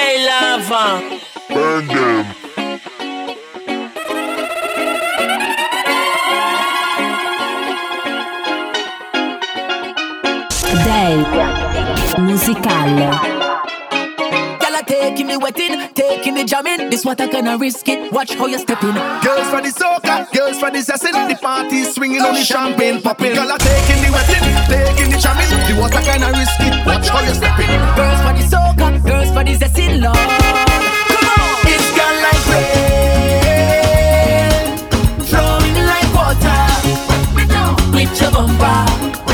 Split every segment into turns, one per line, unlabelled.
J Lava. Burn them.
Day musicale Girl a
taking the wetting, taking the jamming. This what I gonna risk it. Watch how you stepping.
Girls for the soca, girls for the session. The party swinging on the champagne popping. Girl, I taking the wetting, taking the jamming. The water kinda risk it. Watch how you stepping.
Girls for the soca, girls for the zesting, Lord. Come on, like rain, flowing like water. With your.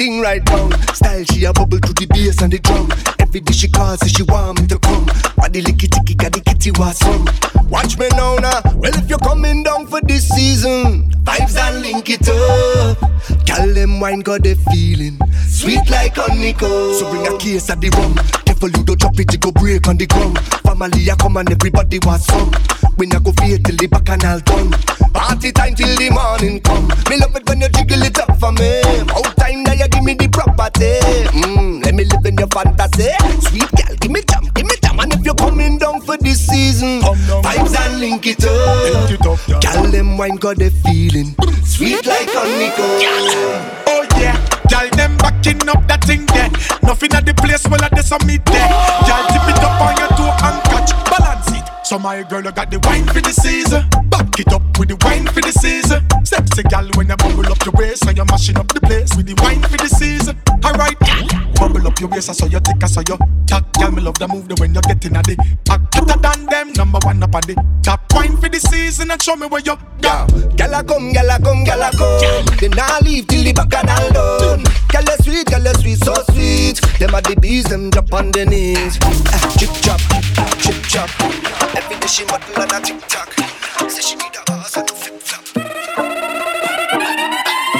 Thing right down. Style she a bubble to the bass and the drum. Every day she calls, say she want me to come. Body licky ticky, got the kitty was some. Watch me now, now. Well, if you're coming down for this season, vibes and link it up. Tell them wine got the feeling, sweet like honeycomb. So bring a case of the rum. Careful you don't drop it, you go break on the ground. Family a come and everybody was some. We not go fade till the back and all done. Party time till the morning come. Me love it when you jiggle it up for me. Out time that you give me the property. Mm, let me live in your fantasy. Sweet girl, give me jam, give me jam. And if you're coming down for this season, vibes and link it up. Girl, them wine got the feeling. Sweet like honeycomb.
Oh yeah. Girl, them backing up that thing there. Nothing at the place, well, at the summit there. Girl, tip it up on your So my girl, I got the wine for the season. Back it up with the wine for the season. Sexy gal when you bubble up your waist and you're mashing up the place with the wine for the season. Alright, bubble up your waist, I saw your take, I saw you chat. Gal, me love the move the when you're getting at the hotter than them. Number one up on the top wine for the season and show me where you go.
Gal, I come, gal, I come, gal, I come. Then I leave till the back and all done. Gal, you sweet, gal, you sweet, so sweet. Them are the bees, them drop on the knees. Ah, chip chop, chip chop. Every day she on a TikTok. Say she need a ass and a flip flop.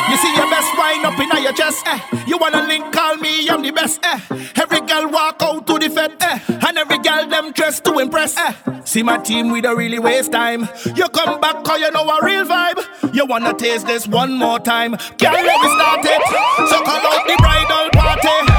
You see your best wine up in your chest, eh? You wanna link? Call me, I'm the best, eh? Every girl walk out to
the fed, eh? And every girl them dressed to impress, eh? See my team, we don't really waste time. You come back, cause you know a real vibe. You wanna taste this one more time? Girl, let me start it. So call out the bridal party.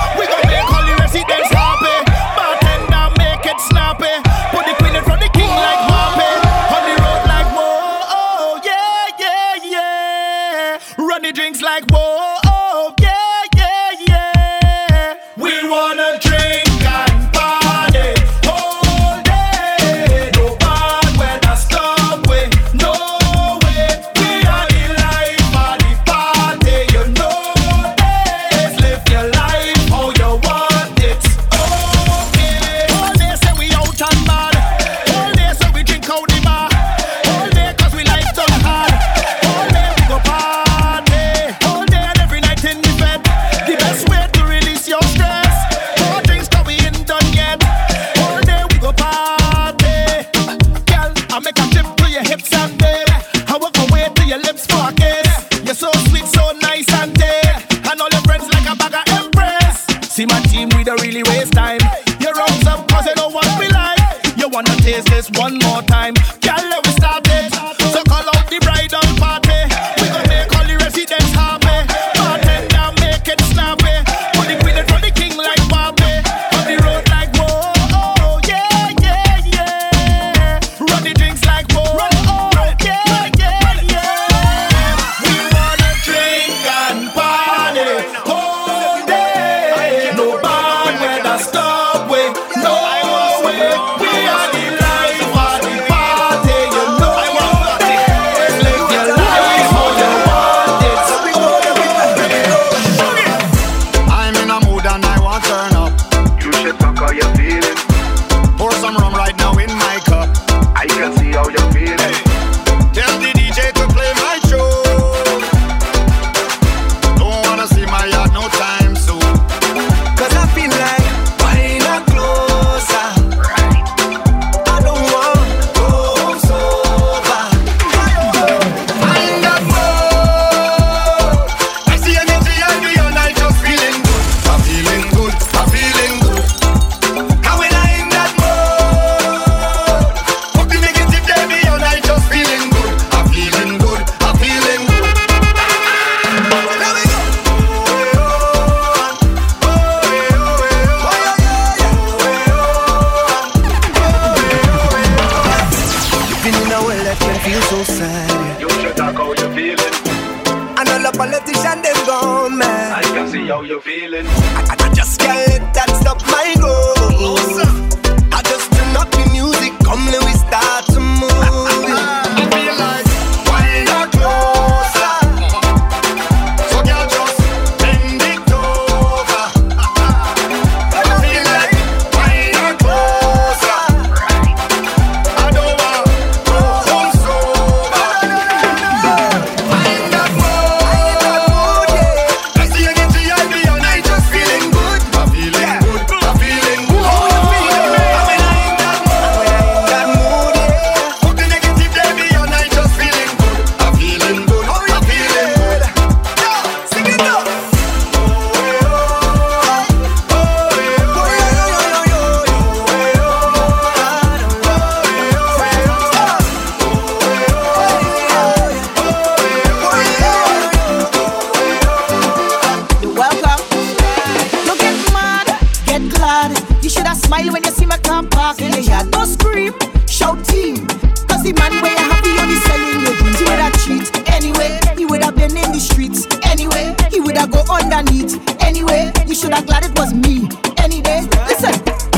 glad. You should have smiled when you see my car parked. in the yard. Don't scream, shout team. Cause the man where you happy on the selling your dreams. He would have cheat anyway. He would have been in the streets anyway. He would have go underneath anyway. You should have glad it was me any day. Listen,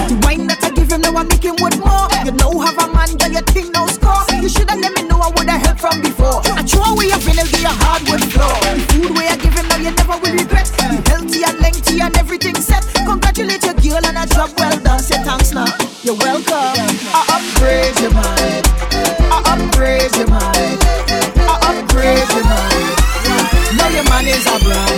the wine that I give him now I make him with more. You know have a man, girl, your thing no score. You should have let me know I would have helped from before. I throw away your vinyl, give your hardwood floor. The food where I give him now you never will regret. Healthy and lengthy and everything set. Come fuel and a job well done. Say thanks now. You're welcome. I upgrade your mind. I upgrade your mind. I upgrade your mind. Now your
man is a
bride.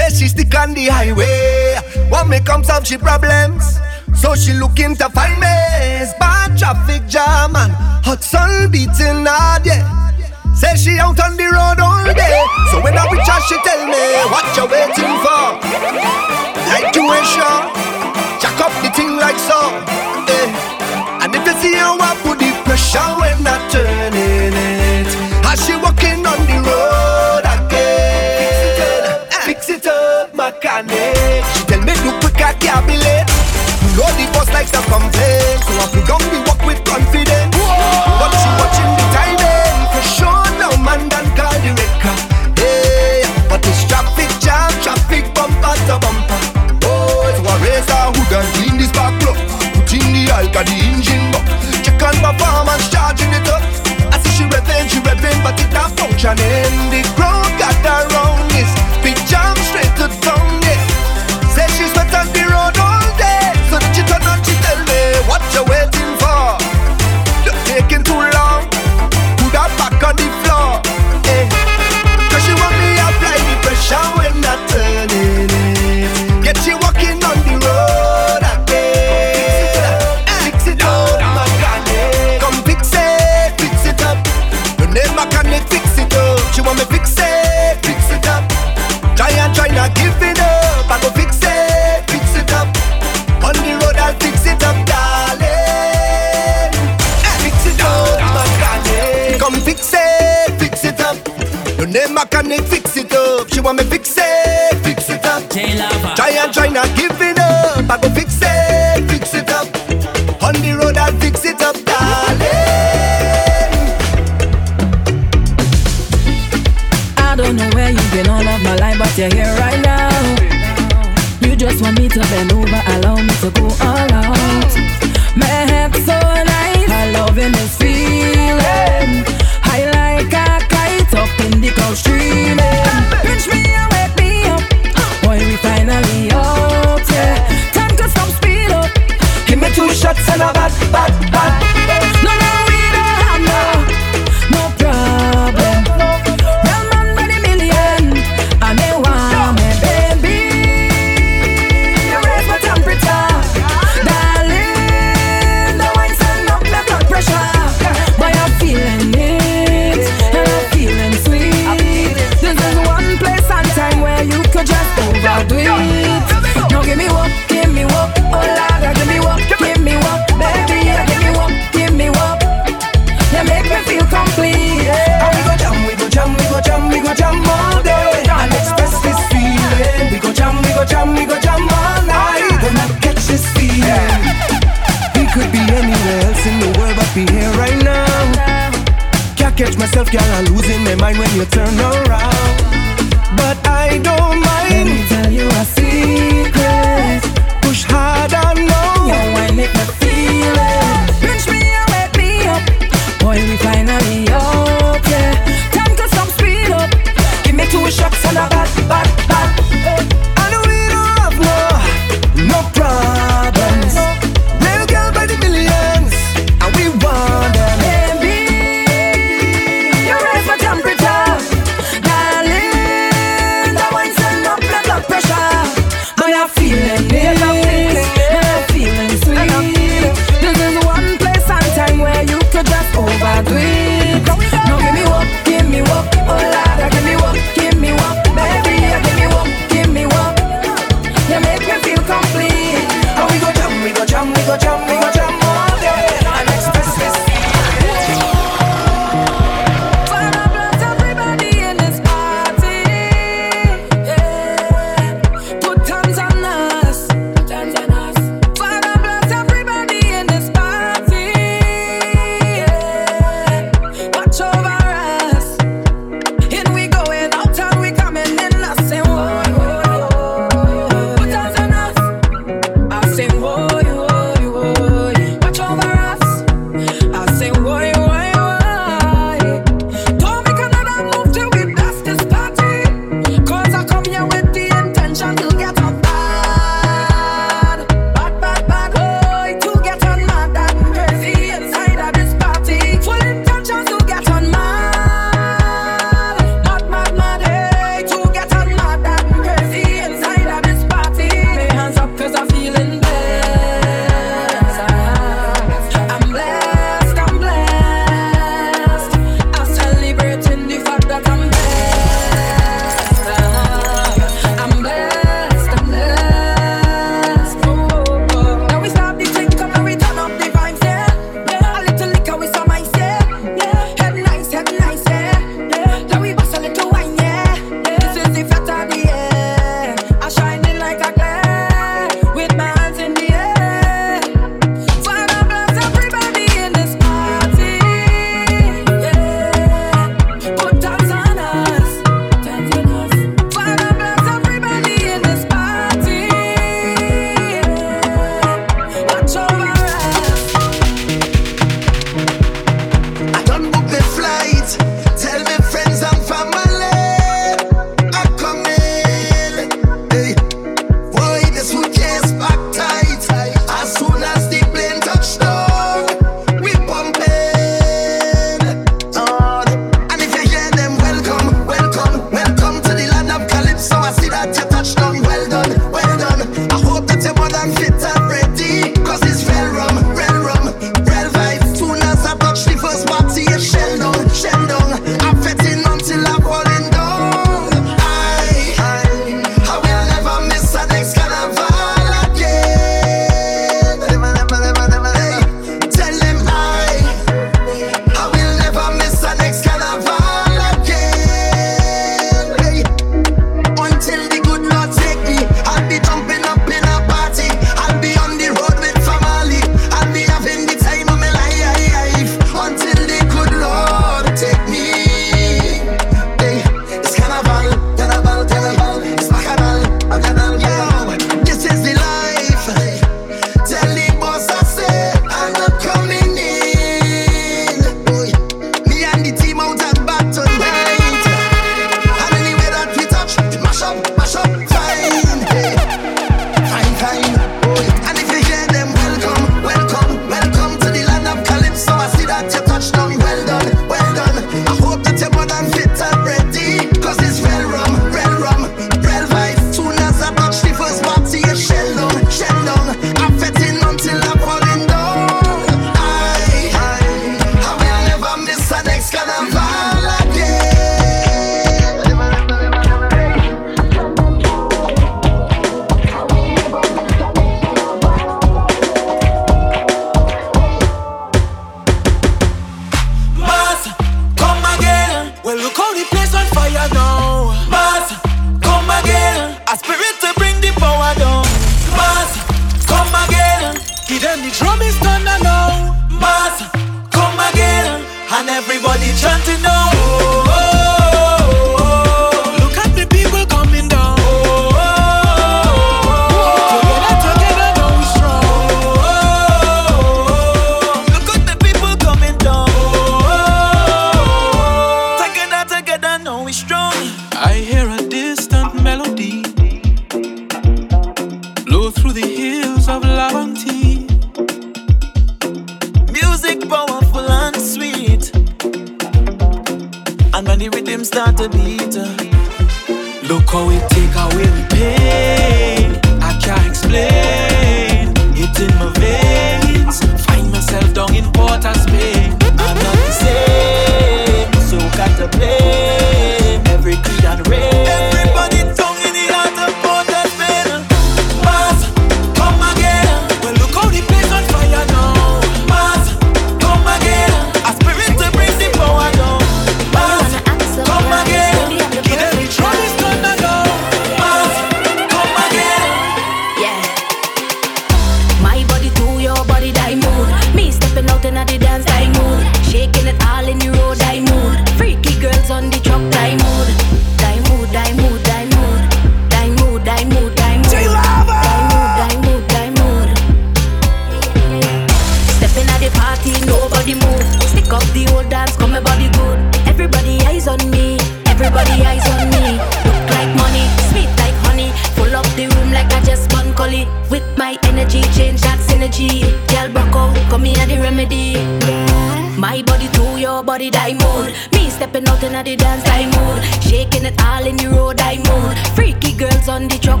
road I moan. Freaky girls on the truck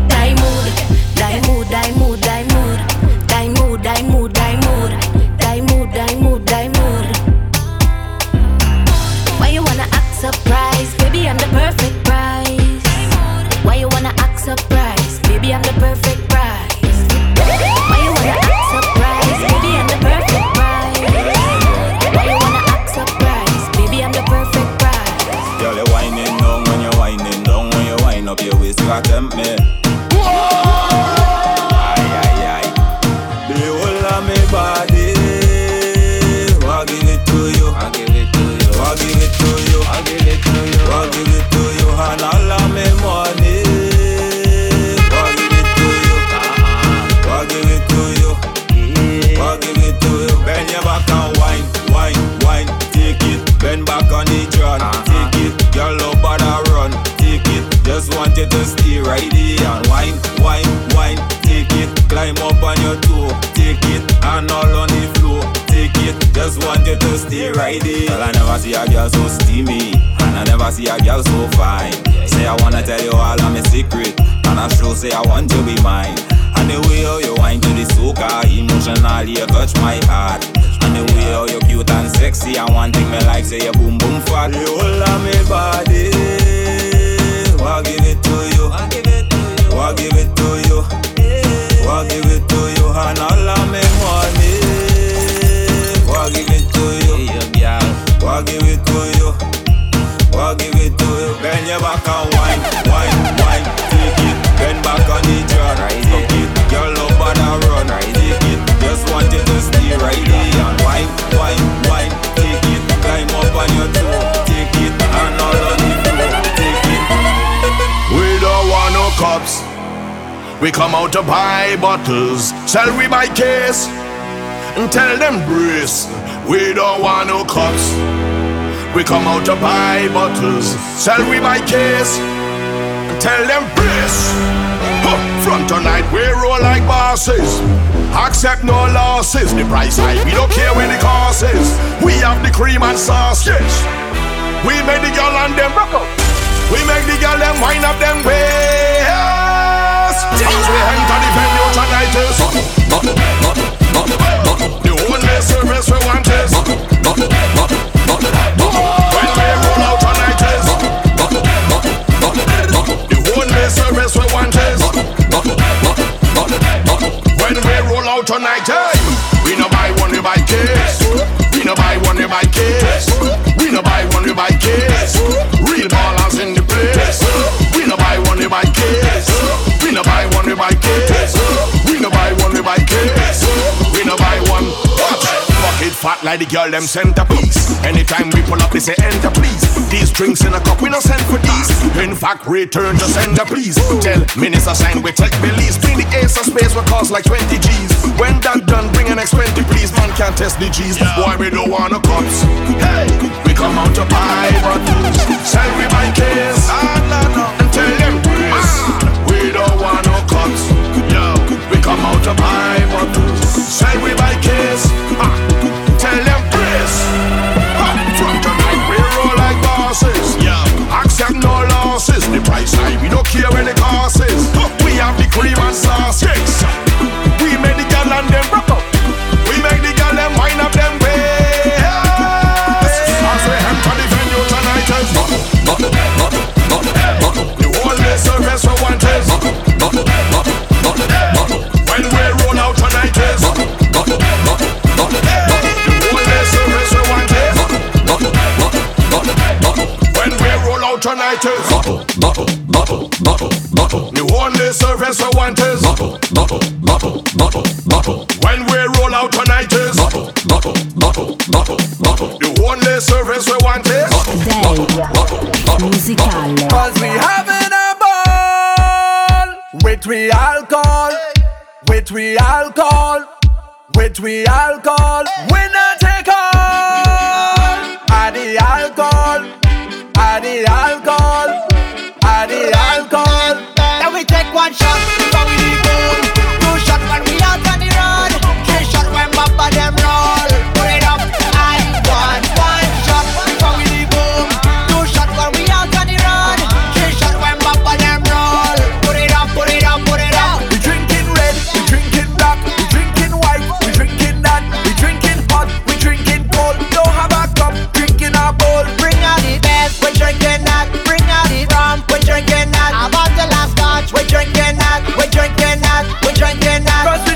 my
case and tell them, Brace, we don't want no cops. We come out to buy bottles, sell we my case and tell them, Brace. Huh, from tonight, we roll like bosses. Accept no losses. The price high, we don't care where the cost is. We have the cream and sausage. We make the girl and them rock up. We make the girl them wine up them waist. As we enter the venue tonight just buckle, buckle, buckle, buckle, buckle. The only service we want is buckle, buckle, buckle, buckle, buckle. like the girl them centerpiece. Anytime we pull up, they say enter please. These drinks in a cup, we no send for these. In fact, return just enter please. Tell minister sign we take release. Bring the Ace of Spades we cost like 20 G's. When that done, bring an X20 please. Man can't test the G's. Why we don't want no cups? Hey, we come out to buy but sell we my case. And tell them please, we don't want no cups. Yo, we come out to buy but sell we my case. Ah. price side, we don't care where the cost is. We have the cream and sauce, yes. lighters. Bottle, bottle, bottle, bottle, bottle. The only service we want is bottle, bottle, bottle, bottle, bottle. When we roll out tonight is bottle, bottle, bottle, bottle, bottle. The only service we want is
bottle, bottle, bottle, bottle. Musicale.
Cause we having a ball with we alcohol, with we alcohol, with we alcohol. Winner take all. At the alcohol. Added alcohol, added alcohol.
Then we take one shot before we leave. Two shot when we out on the road. Three shot when Papa them roll.
drinking that,
we're drinking that, we're drinking that.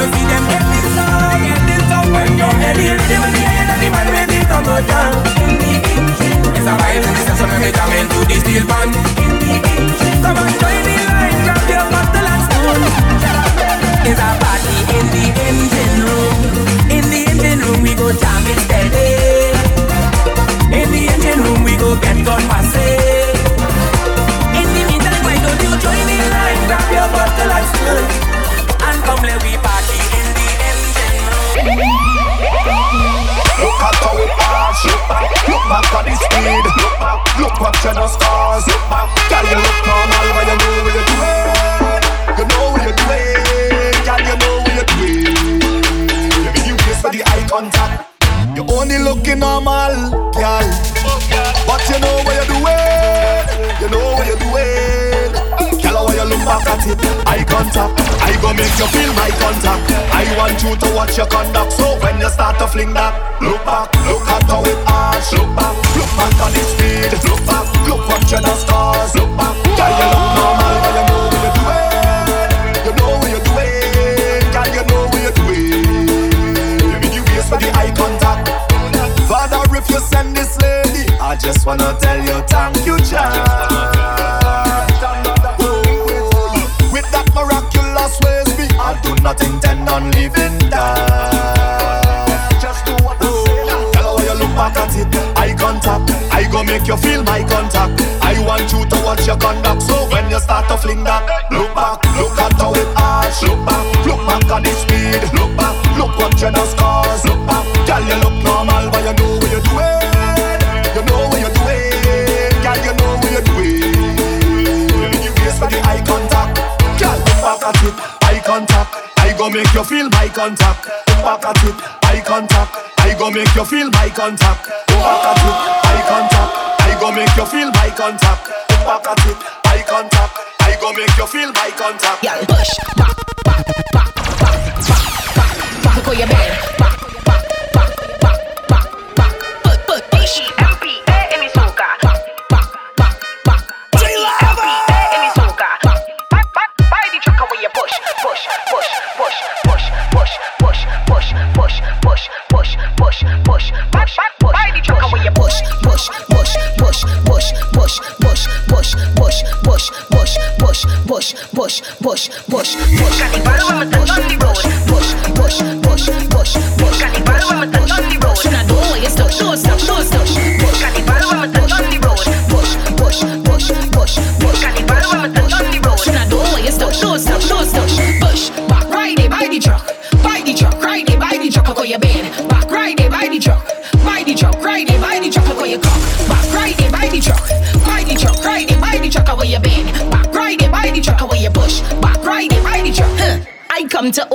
You
see them. Song, when you're
heavy. In the and the down. It's a vibe the jam into the steel band. Join the line, grab your bottle and spoon. It's a party in the engine room. In the engine room we go jam it steady. In the engine room we go get gun massage. In the meantime, why don't you join the line, grab your bottle and spoon, and come let we party in the engine room.
Look at how it arch. Look back, look back at the speed. Look back, look what you the scars. Look back, girl you look normal when you know what you're doing. You know what you're doing, girl you know what you're doing. You you place for the eye contact. You only looking normal, girl, but you know what you're doing. You know what you're doing. Girl, look back at it, eye contact. I go make you feel my contact. I want you to watch your conduct. So when you start to fling that, look back, look at how it arch. Look back, look back at the speed. Look back, look what you the scars. Look back, girl, you look normal, but you know what you're doing. You know what you're doing, girl, you know what you're doing. Make you waste for the eye contact. Father, if you send this lady, I just wanna tell you thank you, child. Me, I do not intend on leaving that. Just do what I say. Tell how you look back at it, eye contact. I go make you feel my contact. I want you to watch your conduct. So when you start to fling that, look back, look at how it arch. Look back, look back at the speed. Look back, look what you the scars. Look back, girl, you look normal, go make you feel my contact. Back at it, eye contact. I go make you feel my contact. Back at it, eye contact. I go make you feel my contact. Back at it, eye contact. I go make you feel my contact.
Girl, push back, back, back, back, back, back, back. Look how you bend. Back, back,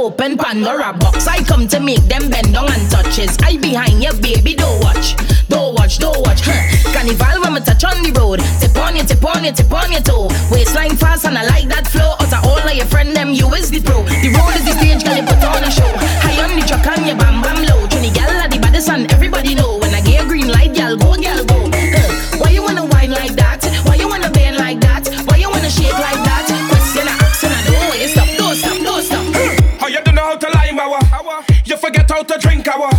open Pandora box. I come to make them bend down and touches. I behind you, baby. Don't watch, don't watch, don't watch. Huh. Carnival when me touch on the road. Tip on you, tip on you, tip on your toe. Waistline fast and I like that flow. Out of all of your friend them, you is the pro. The road is the stage, girl. You put on a show. High on the truck and you bam bam low. Trini gal the baddest and everybody know. cower.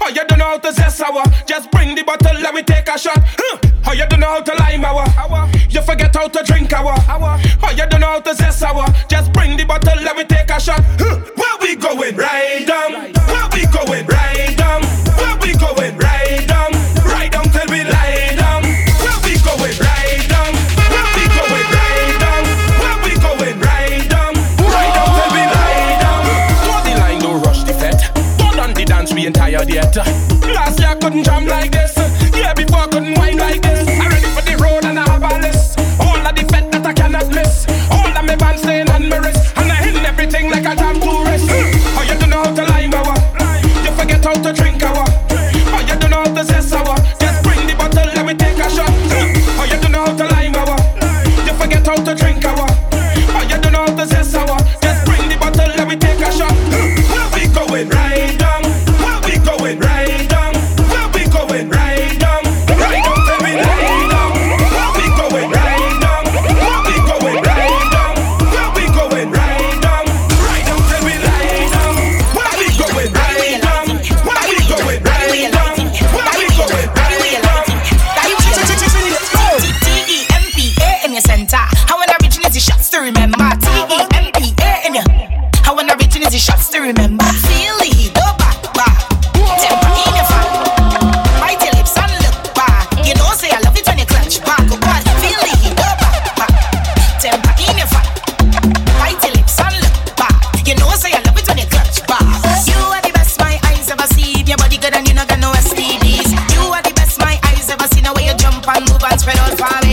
Oh, you
don't know how to zest our? Just bring the bottle, let me take a shot. Huh. Oh, you don't know how to lime our. You forget how to drink our. Oh, you don't know how to zest our? Just bring the bottle, let me take a shot. Huh. Where we going? Right.
and move and spread out for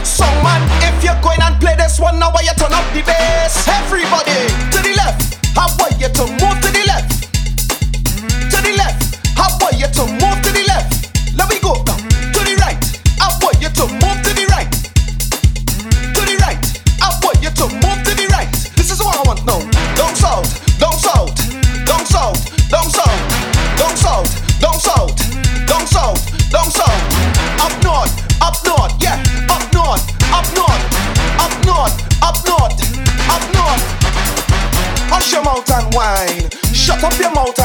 Songman, if you're going and play this one, now why you turn up the bass? Everybody, to the left. How about you to move to the left? To the left. How about you
to move to the left? Let me go.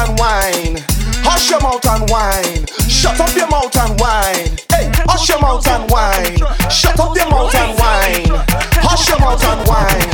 and whine. Hush your mouth and whine. Shut up your mouth and whine. Hey, hush your mouth and whine. Shut up your mouth and whine. Hush your mouth and whine.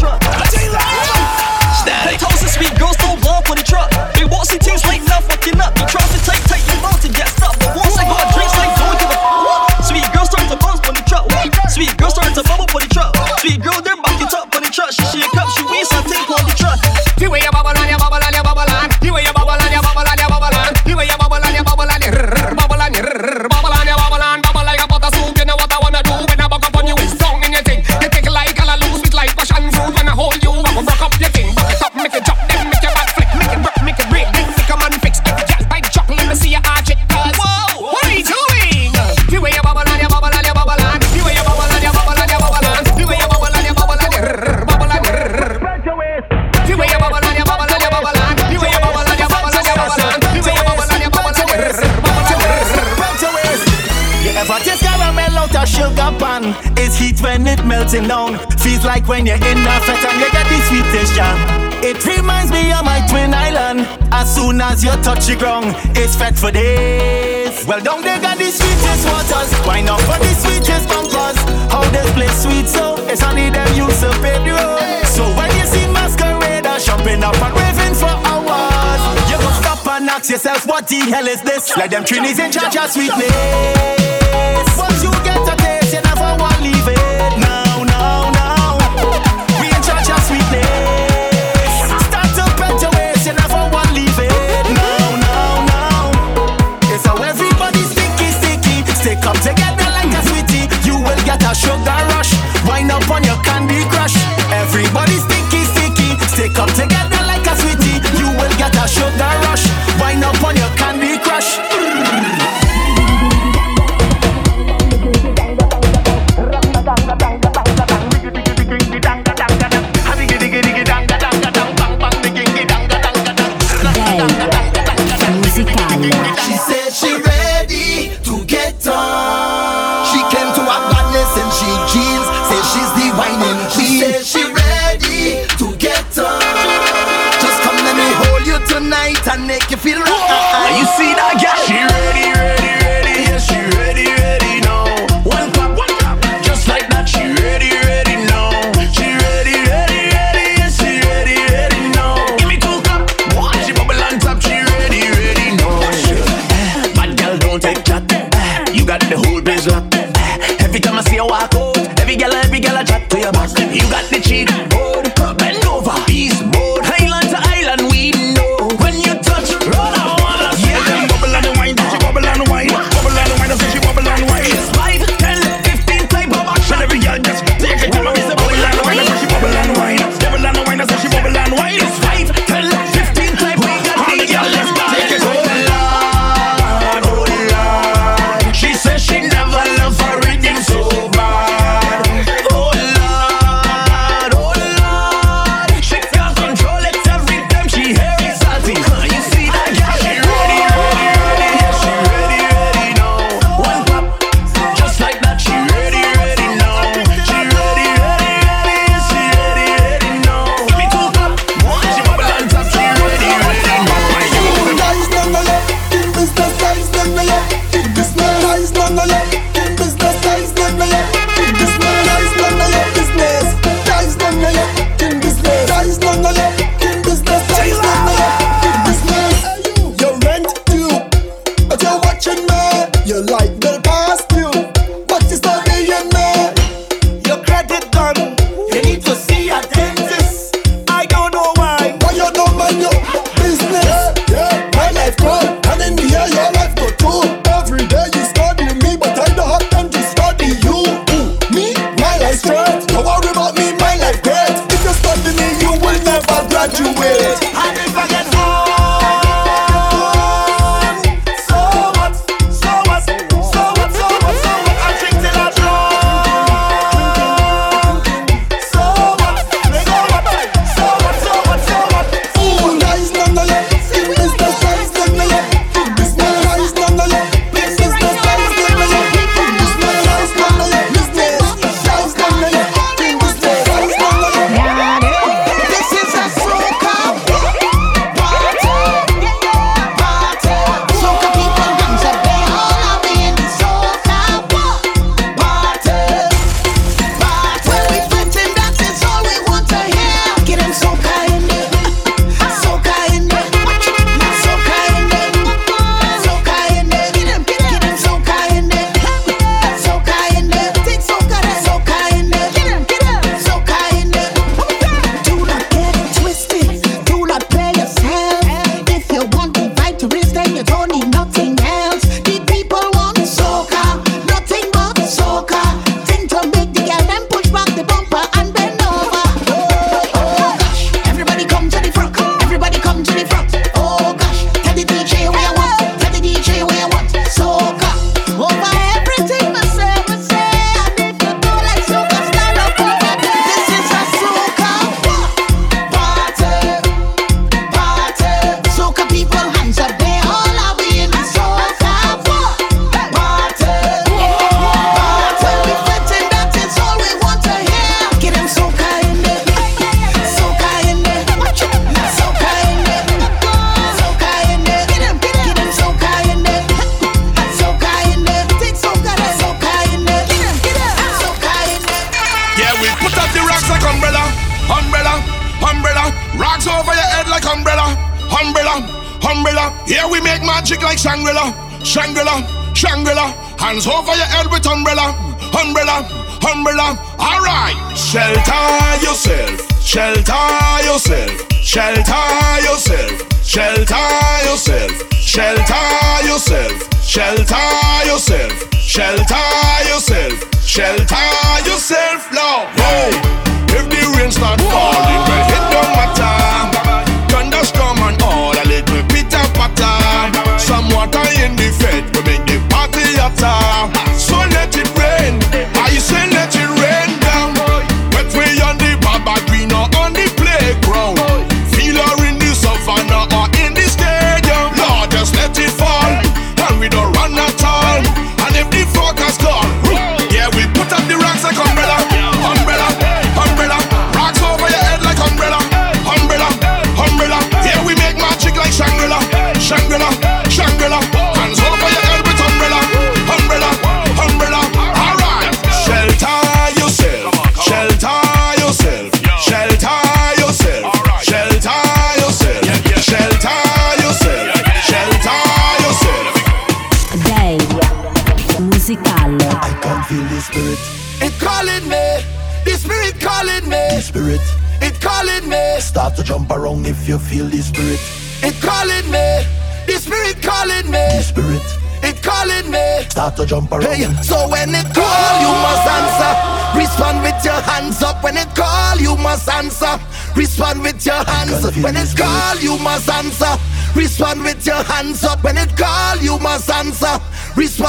sitting down. Feels like when you're in a fete and you get the sweetest jam. It reminds me of my twin island. As soon as you touch the ground, it's fete for days. Well, down there got the sweetest waters. Why not for the sweetest bumpers? How this place sweet so it's only them you to pay the road. So when you see masqueraders jumping up and raving for hours, you go stop and ask yourself, what the hell is this? Like them trinities in charge of sweetness. Once you get a taste, you never want leave. sugar rush. Wind up on your Candy Crush. Everybody sticky, sticky. Stick up together like a sweetie. You will get a sugar rush. says
she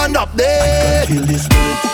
stand up
there.
I can
kill this
beat.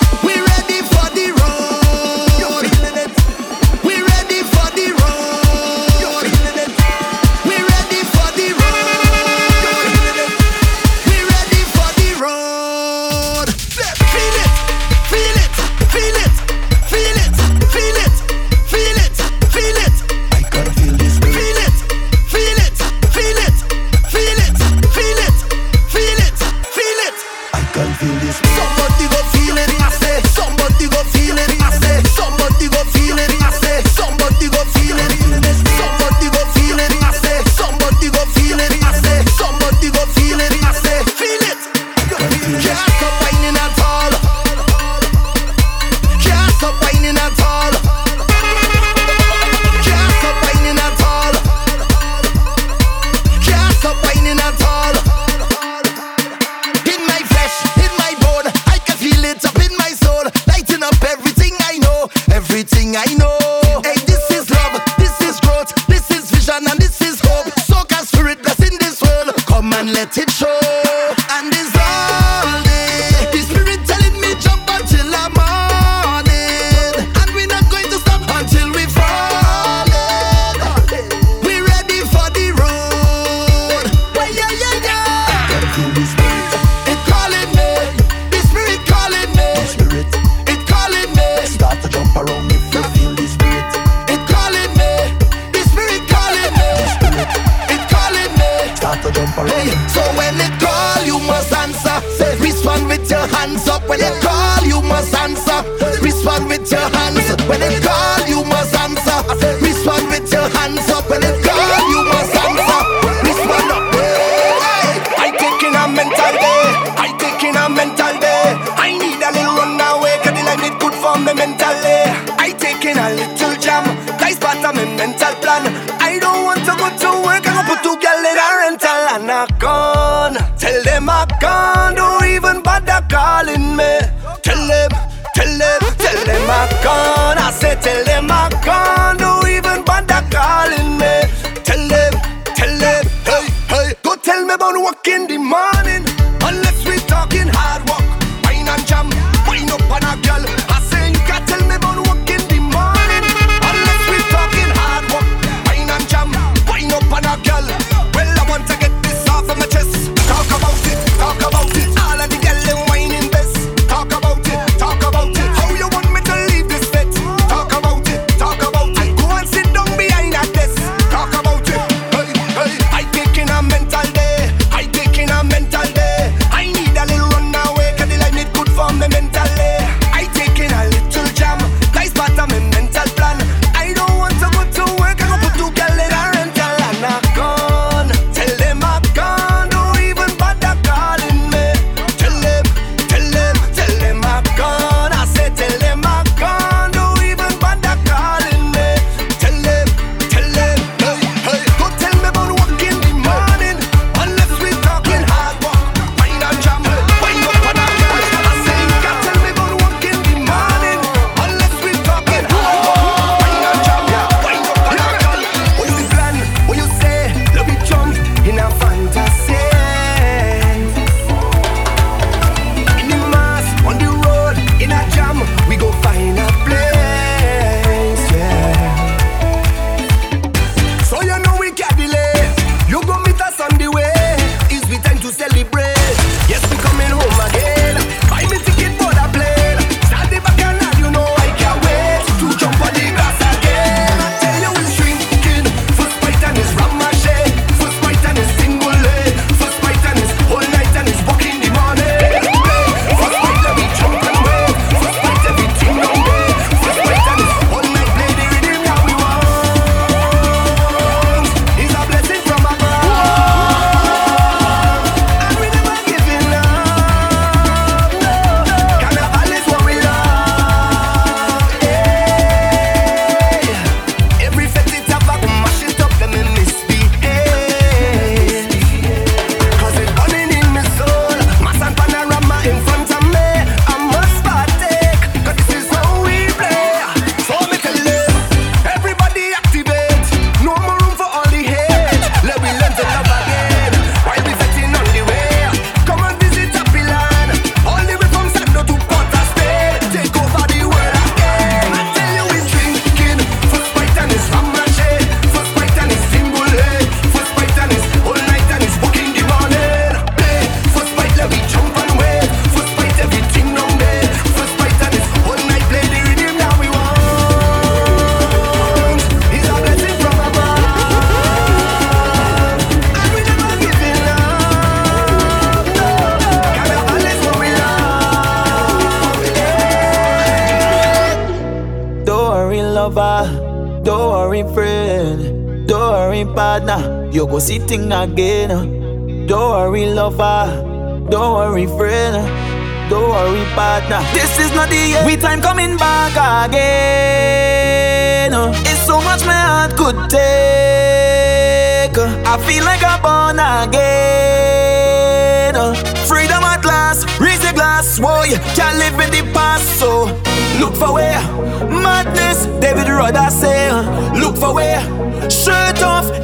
sitting again.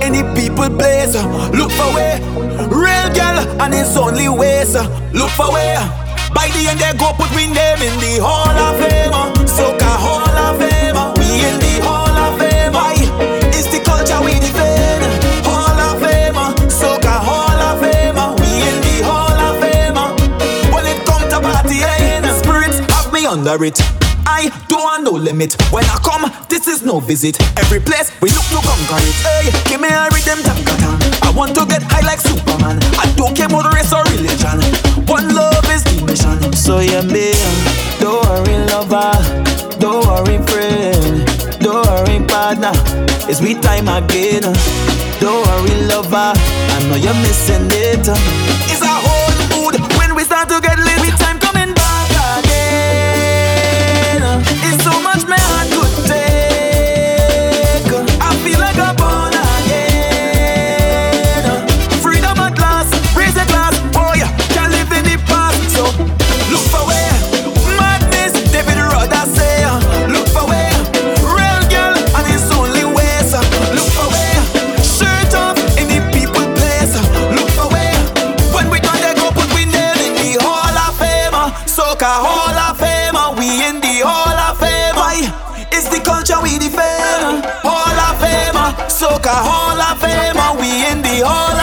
any people place. Uh, look for where real girl and it's only ways. Uh, look for where by the end they go put me name in the hall of fame. Soca hall of fame. We in the hall of fame. Why? It's the culture we defend. Hall of fame. Soca hall of fame. We in the hall of fame. When it comes to partying, spirits have me under it. I don't want no limit. When I come, this is no visit. Every place we look to conquer it. Hey, give me a rhythm tap. I want to get high like Superman. I don't care about race or religion. One love is the mission. So yeah, babe, don't worry, lover. Don't worry, friend. Don't worry, partner. It's me time again. Don't worry, lover. I know you're missing it. It's our own mood when we start to get lit. We time the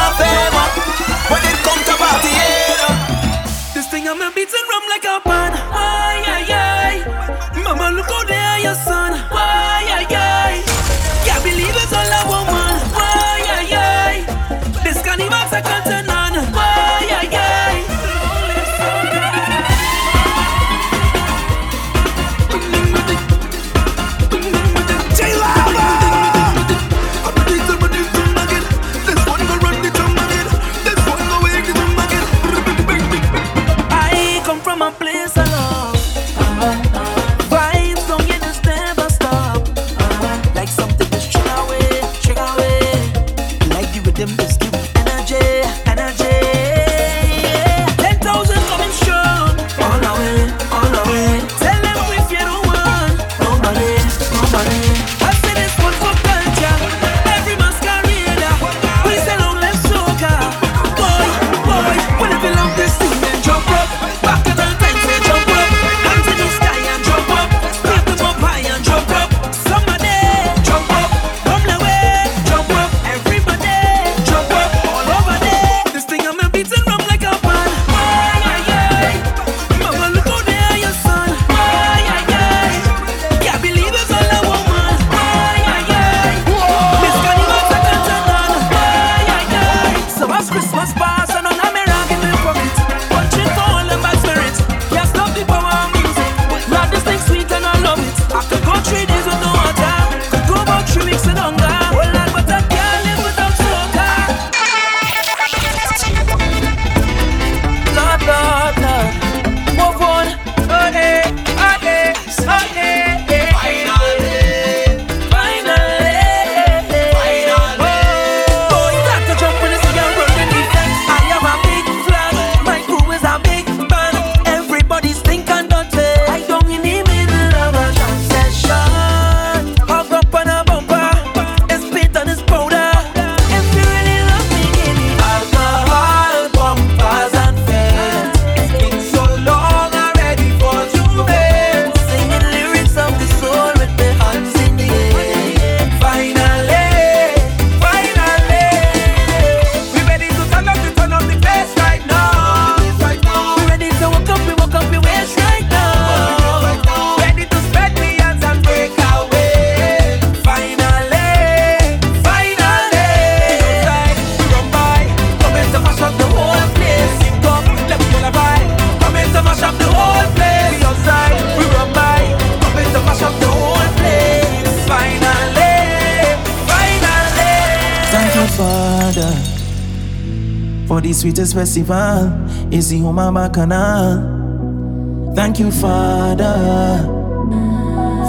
greatest festival is the Human Canal. Thank you, Father,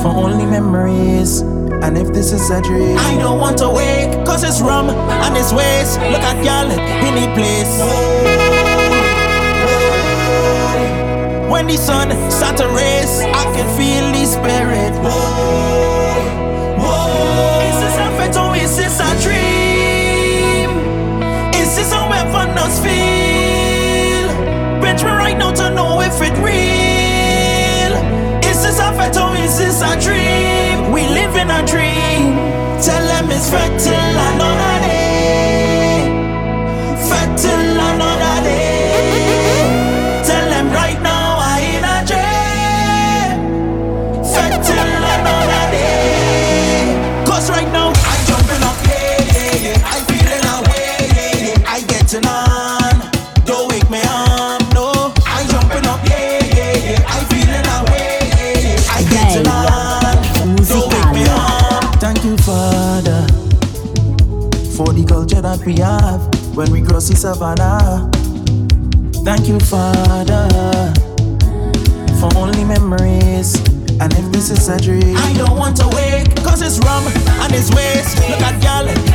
for only memories. And if this is a dream, I don't want to wake, cause it's rum and it's waste. Look at y'all in the place. When the sun starts to race, I can feel the spirit. feel. Bridge me right now to know if it real. Is this a fact or is this a dream? We live in a dream. Tell them it's fertile, I know that. when we cross the savannah. Thank you, Father, for only memories. And if this is a dream, I don't want to wake, cause it's rum and it's waste.
Look at
gal in the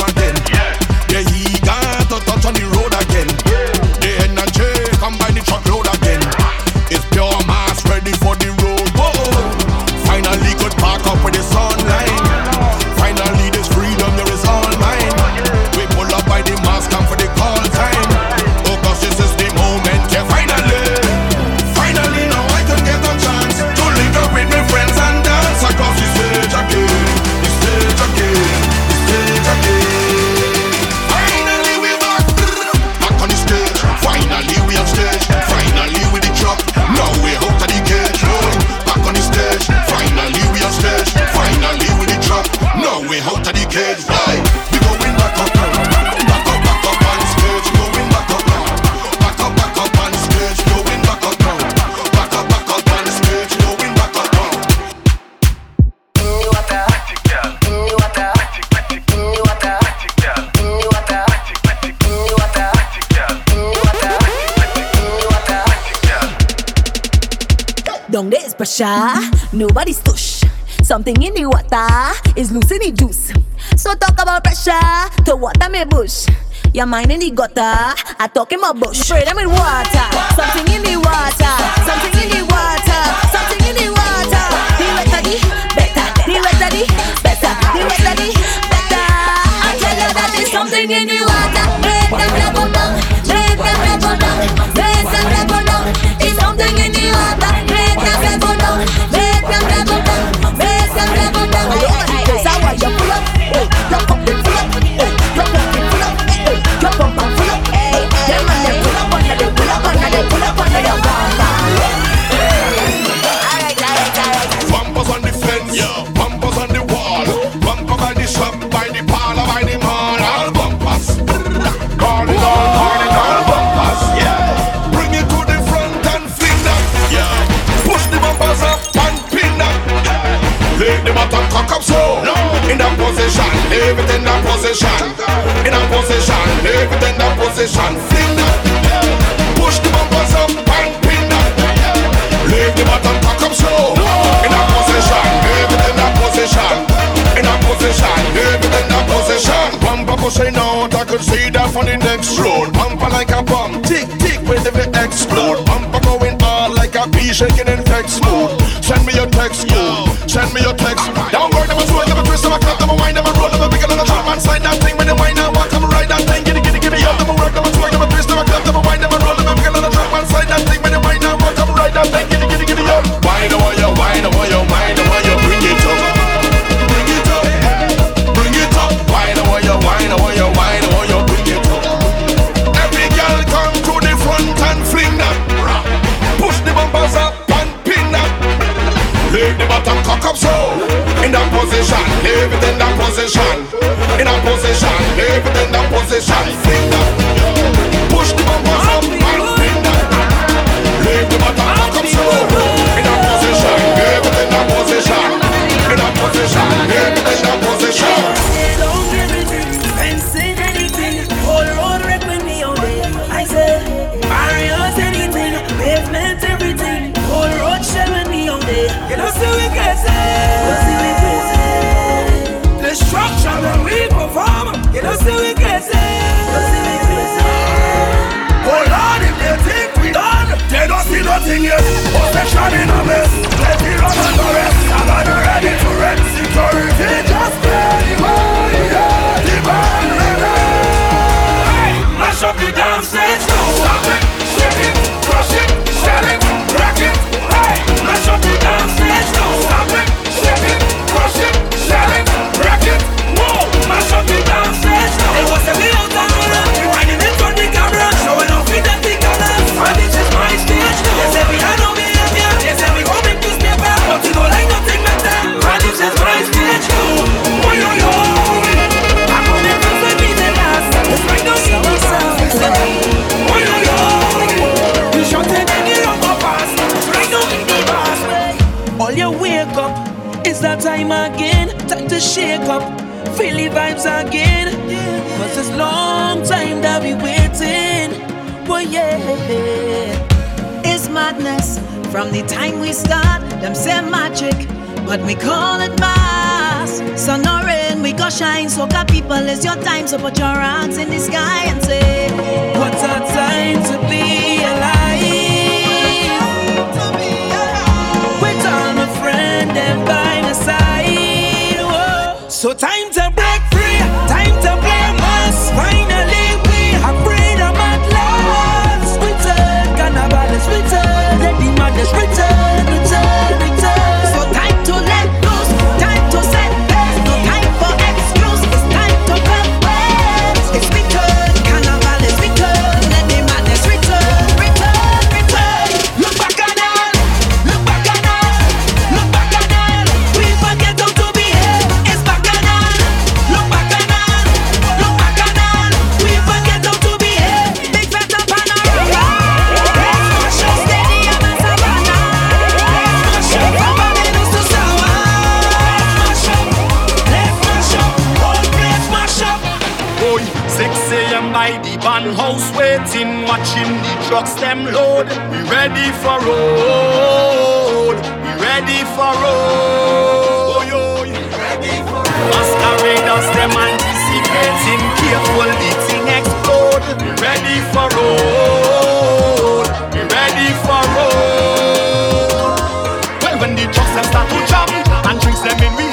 again
pressure, nobody's tush. Something in the water is losing the juice. So talk about pressure to water me bush. Your mind in the gutter, I talk in my bush. Spray them with water, something in the water, something.
position, everything that position, in a position, in that position. Fling that, push the bumpers up and pin that. Leave the bottom cock up slow. In a position, in that position, in a position, in that position. Bumper pushing out, I could see that from the next road. Bumper like a bomb, tick tick, with every explode. Bumper going on like a bee shaking in text mode. Send me your text, you. Send me your text. Down position, leave it in that position, in position. yeah.
It's
madness from the time we start. Them say magic, but we call it mas. Sun or rain, we go shine. So, God, people, it's your time. So, put your hands in the sky and say,
What a time to be alive! With all my friend and by my side. Whoa. So, time.
say I'm by the van house waiting, watching the trucks them load. We ready for road. We ready for road. Oh, we ready for road. Masqueraders them anticipating, careful the thing explode. We ready for road. We ready for road. Well, when the trucks them start to jump and drinks them in, we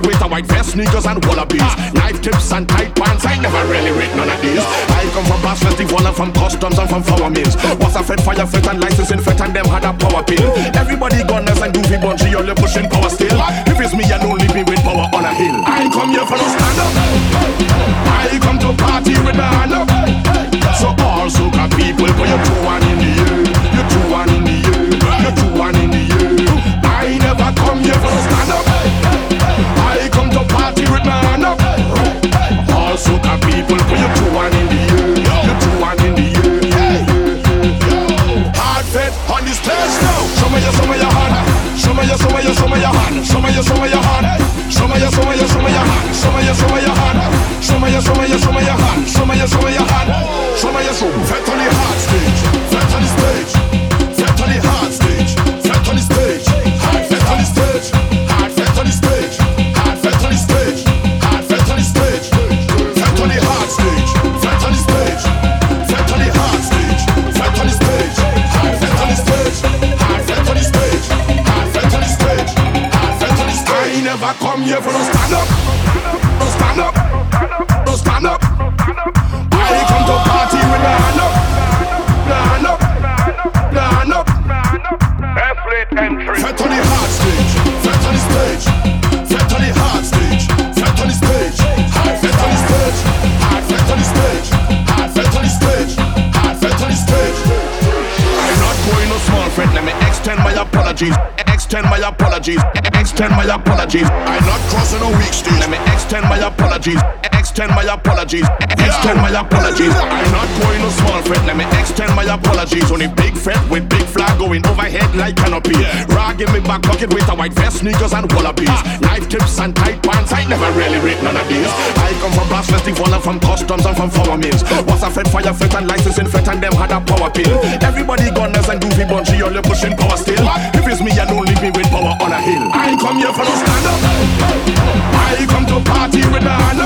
with a white vest, sneakers and wallabies. Knife tips and tight pants, I never really read none of these. I come from past festival and from customs and from flour mills. Was a fed, fire fed and licensing fed and them had a power pill. Everybody gunners and goofy bungee, only pushing power still. If it's me and only me with power on a hill. I come here for no stand up. apologies. Extend my apologies. Extend my apologies. I'm not going no small fret. Let me extend my apologies. Only big fret with big flag going overhead like canopy. Rag in me back pocket with a white vest, sneakers and wallabies. Knife tips and tight pants. I never really read none of these. I come from blasphemy, fallen from customs and from former means. Was a fed fire fit and licensing fit and them had a power pill. Everybody gunners and goofy bungee, all you pushing power still. with the
done.